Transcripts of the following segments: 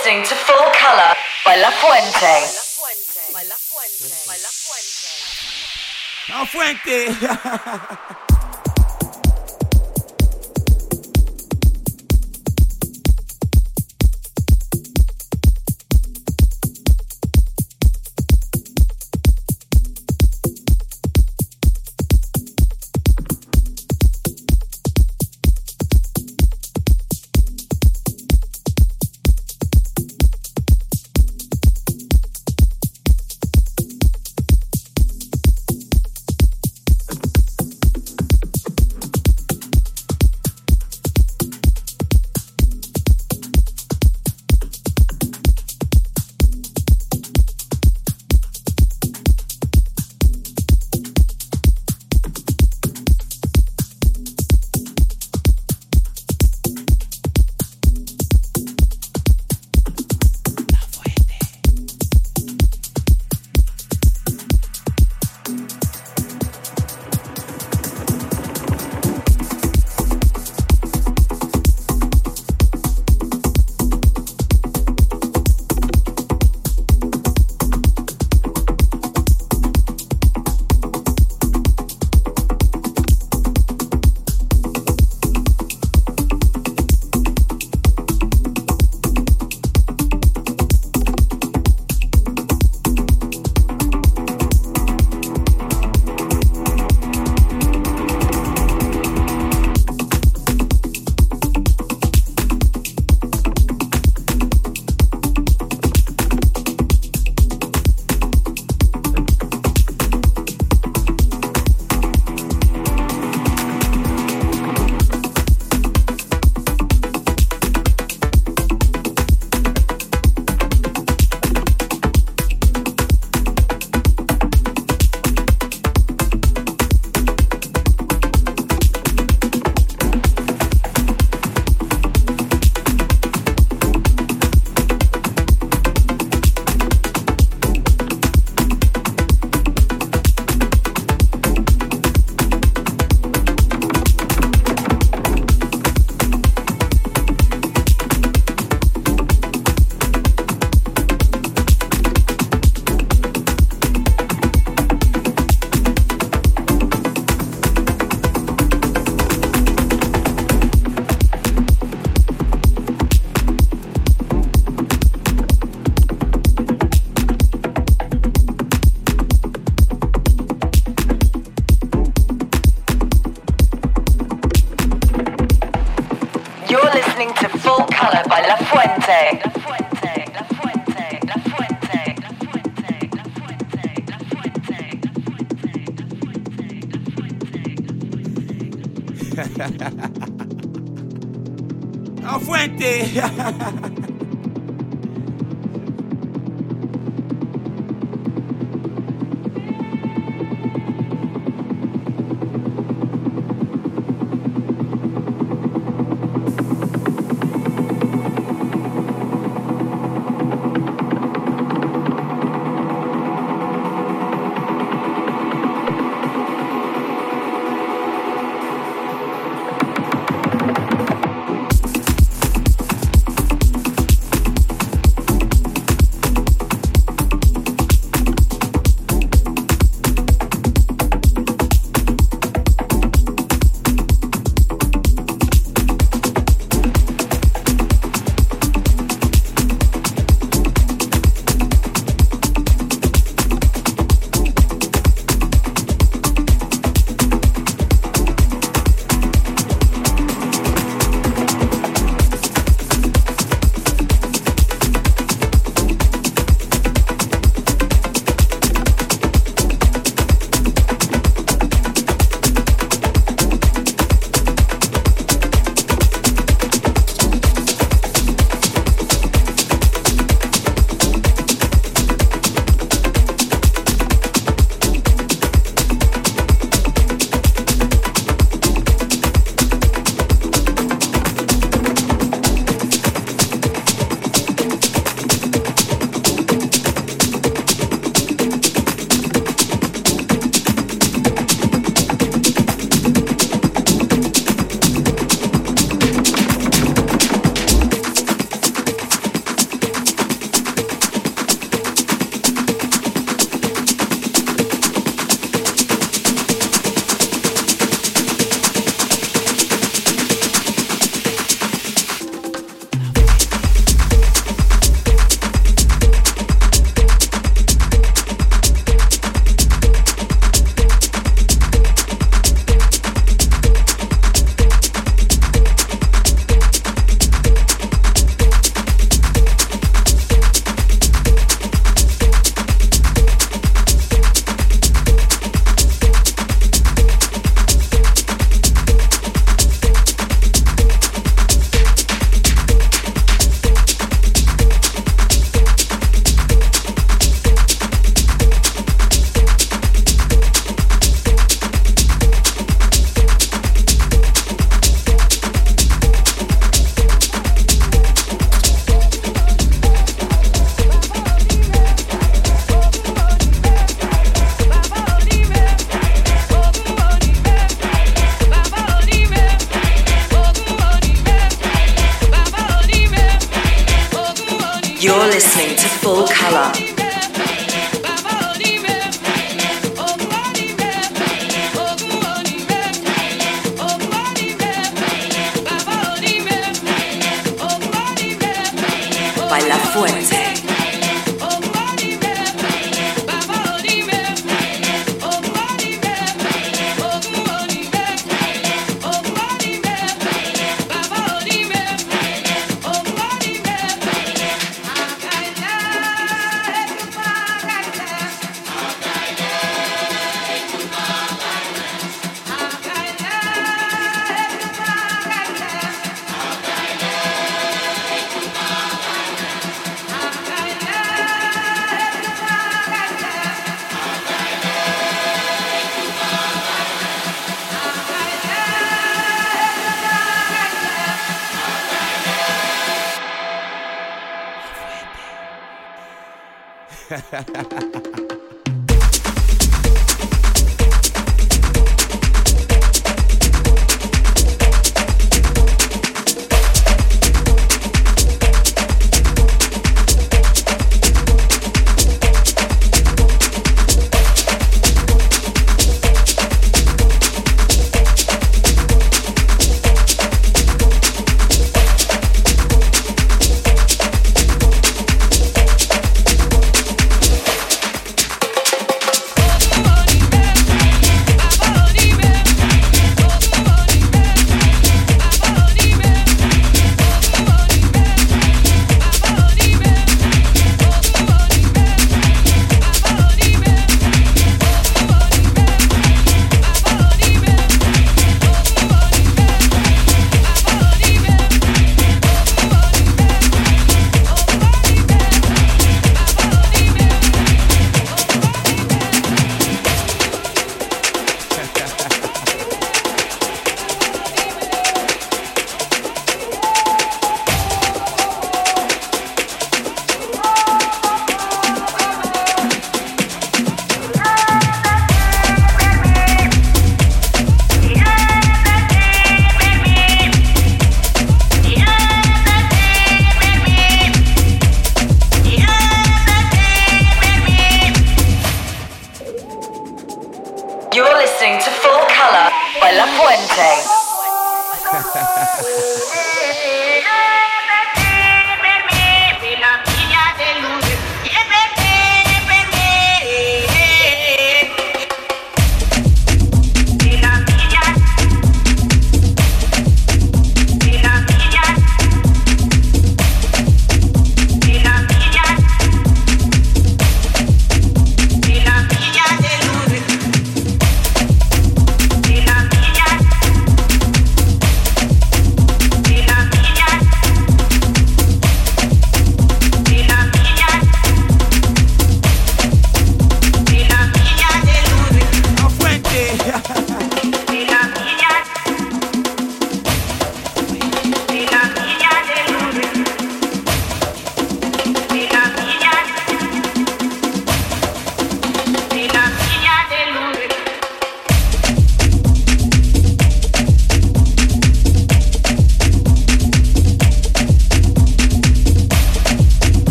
listening to Full Color by La Fuente. La Fuente. ¡A fuente!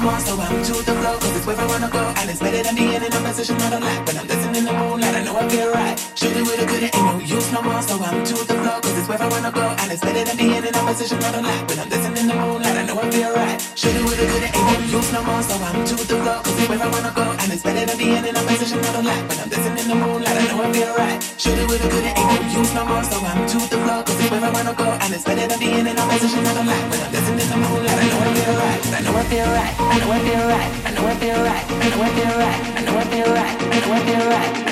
more, so I'm to the flow, cause it's where I wanna go. And it's better than being in a position I don't like. When I'm dancing in the moonlight, I know I feel right. Shoot it with a good, ain't no use no more, so I'm to the flow, cause it's where I wanna go. And it's better than being in a position I don't like. When I'm dancing in the moonlight, I know I feel right. Shoot it with a good, ain't no use no more, so I'm to the flow, cause it's where I wanna go. And it's better than being in a position I don't like. When I'm dancing in the moonlight, I know I feel right. Shoot it with a good, ain't no use no more, so I'm to the flow, cause it's where I wanna go. And it's better than being in a position I don't like. When I'm dancing in the moonlight, I know I feel right. I know I feel right. I know I feel right. I know I feel right. I know I feel right. I know I feel right. I know I feel right.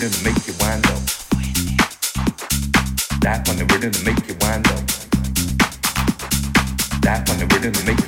rhythm to make you wind up. That on the rhythm to make you wind up. That on the rhythm to make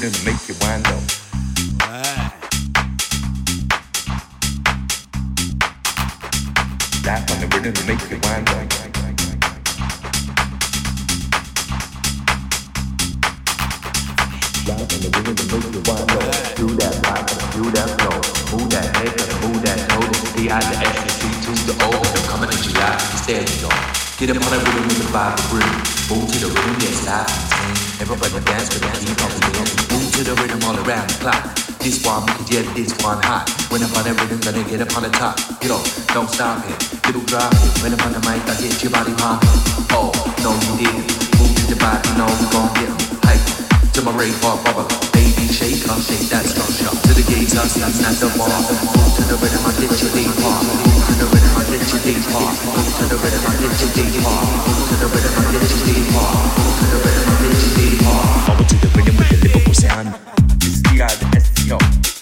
waiting make you wind up. You wind up. You wind up. Do that do that move that move that the the coming at you. Get up on that rhythm with the vibe, the rhythm, move to the rhythm, yes, live, Everybody dance to the beat of the beat. Move to the rhythm all around the clock. This one, yeah, this one hot. When I'm on the rhythm, gonna get up on the top. You know, don't stop it. Little drop it. When I'm on the mic, I get your body hot. Oh, no, you didn't. Move to the body, no, we gon' get hype to my rave bar. Baby shake, can't shake that structure. To the gay guys, that's not the bar. To the rhythm, I get your day par. To the rhythm, I get your day par. To the rhythm, I get your day par. To the rhythm, I get your day par. I get your day par. The rhythm with the Liverpool sound. You the STO.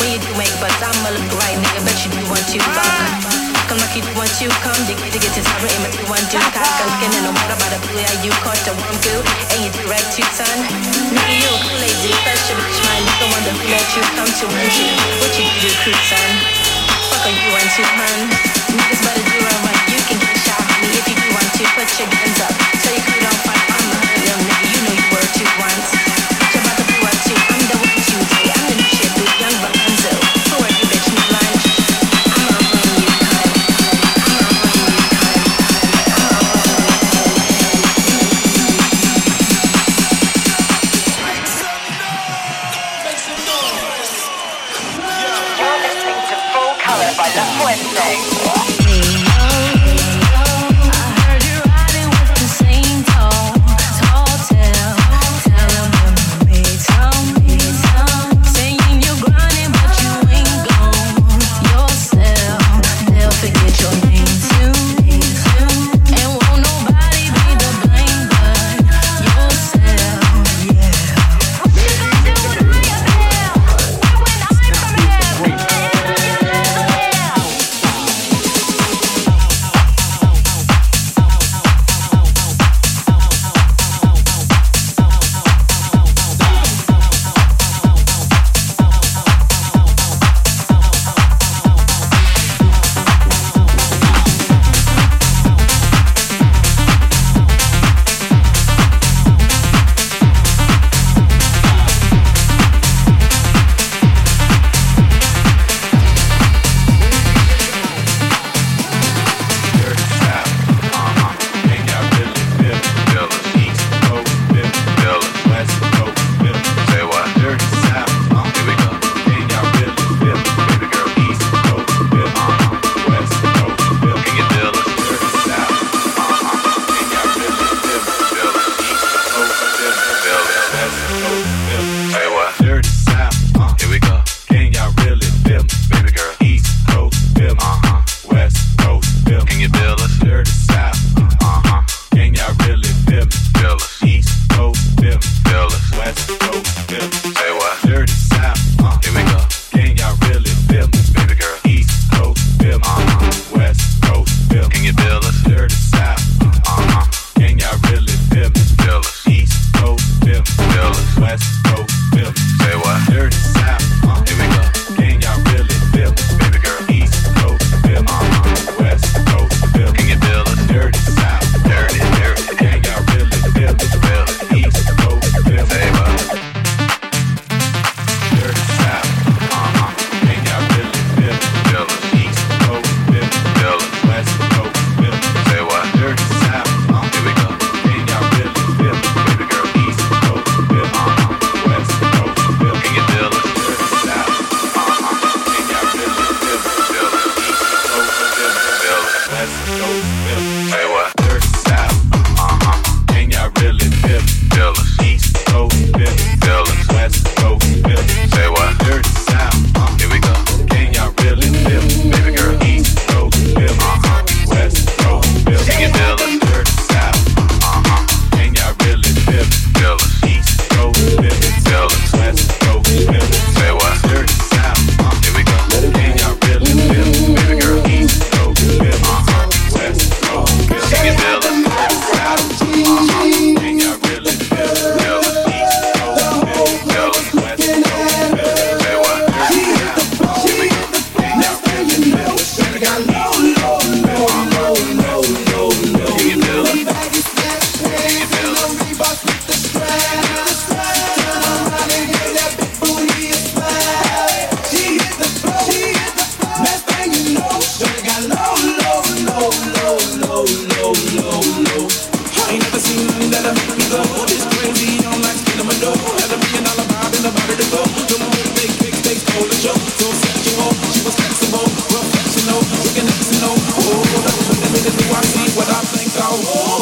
When you do make but I'ma look right, nigga. Bet you do want to fuck. Come like you do want to come, dig dig it to sorry, aim at you want to cock. I'm skinning no matter about the blue, yeah, you caught the one goo, and you direct to turn. Nigga, you a cool lady, such bitch, man. This wonder one that let you come to want you. What you do, creep, son? Fuck on you want to man? Niggas better do run, run. You can get shot honey. if you do want to. Put your guns up, so you could don't fight. I'm a hood, nigga. You know you were two once.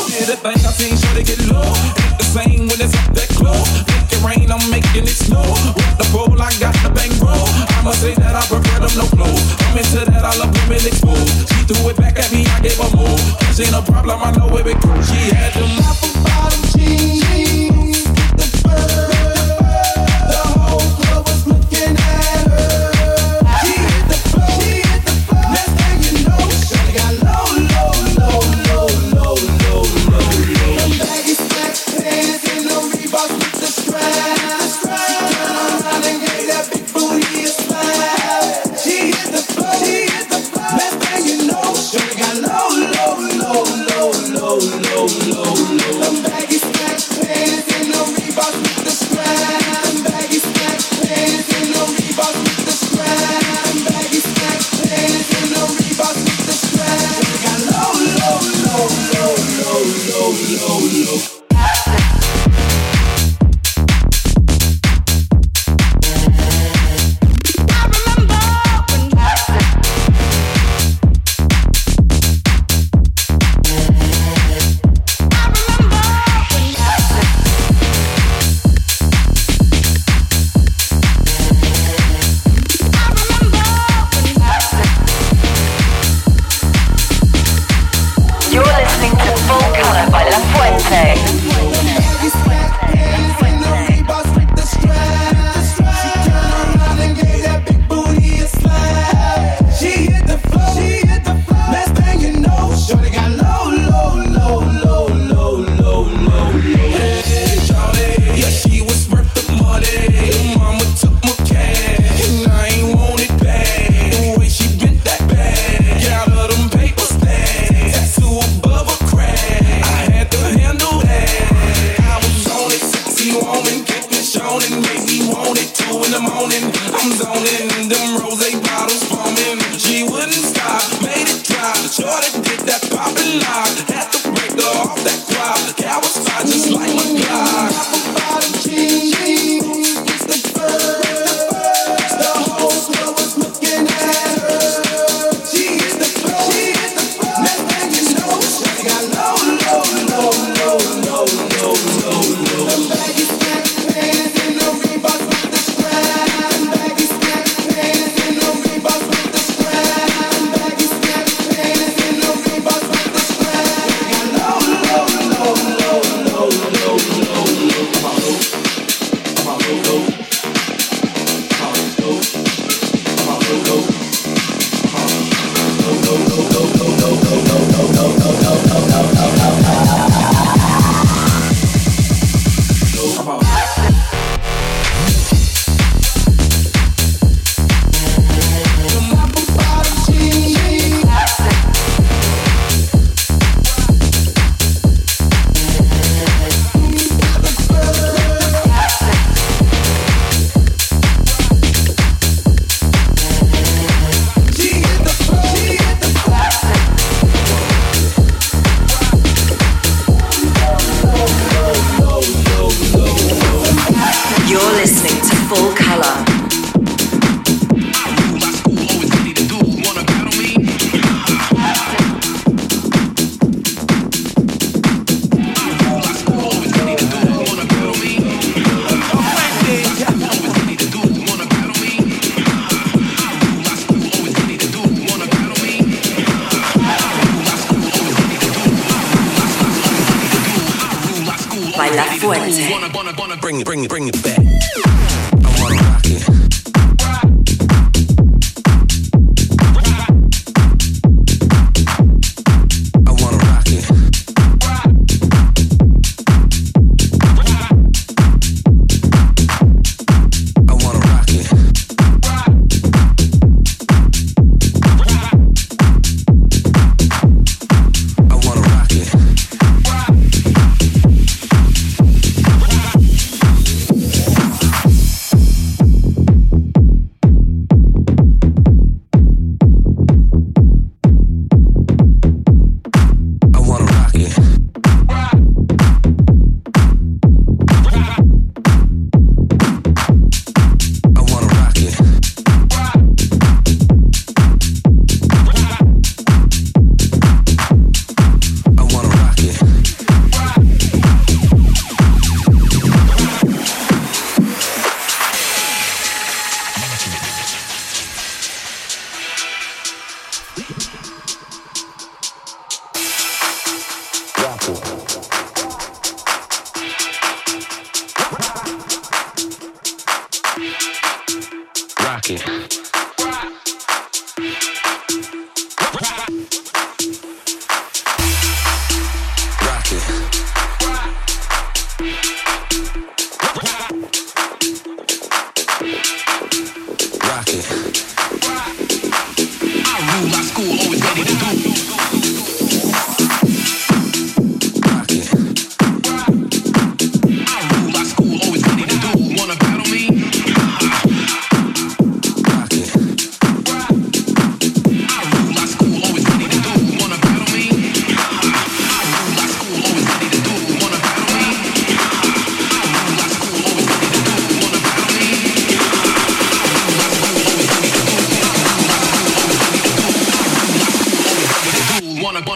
Get it bang, I seen sure to get low. Ain't the same when it's up that close. Make it rain, I'm making it snow. With the roll, I got the bang bro. I'ma say that I prefer them no clothes. I'm into that, I love women exposed. She threw it back at me, I gave her more. This ain't a problem, I know where it goes. She had the apple.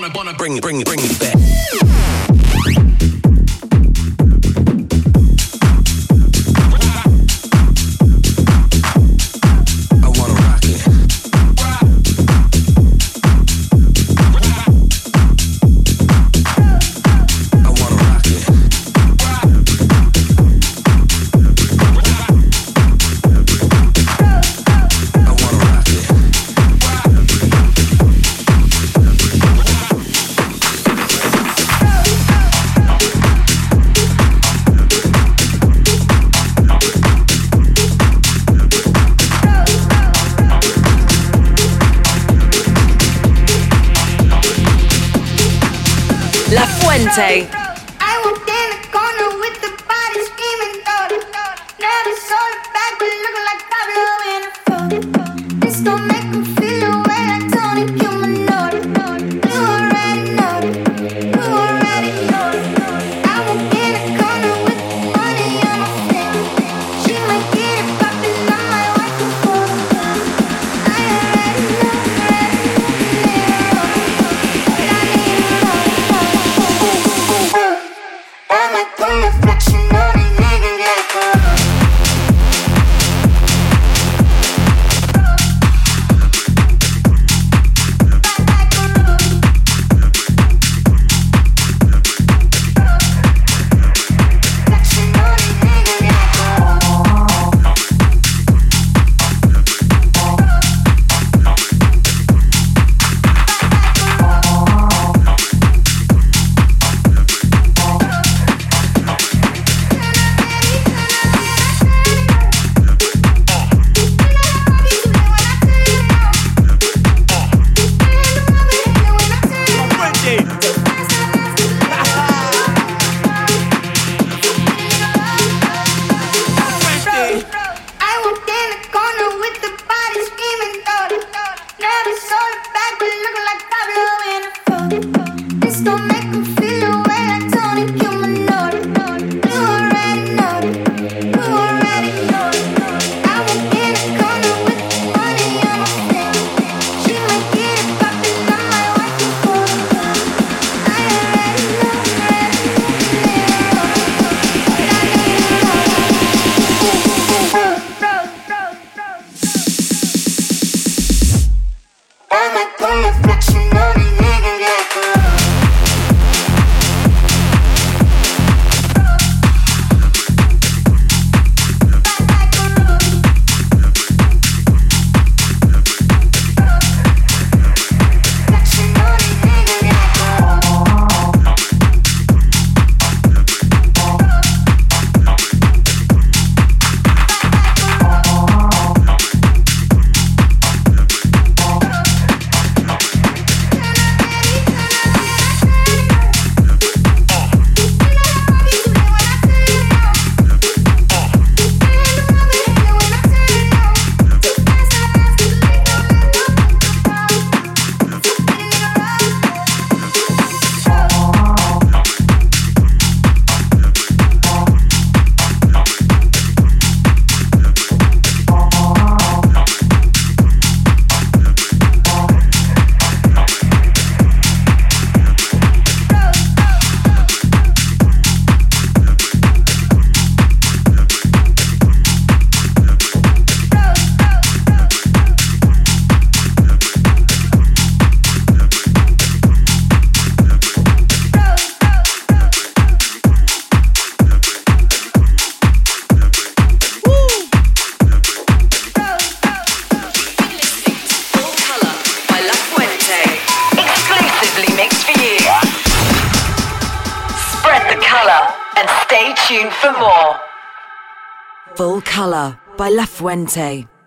I won't get it. say, Fuente.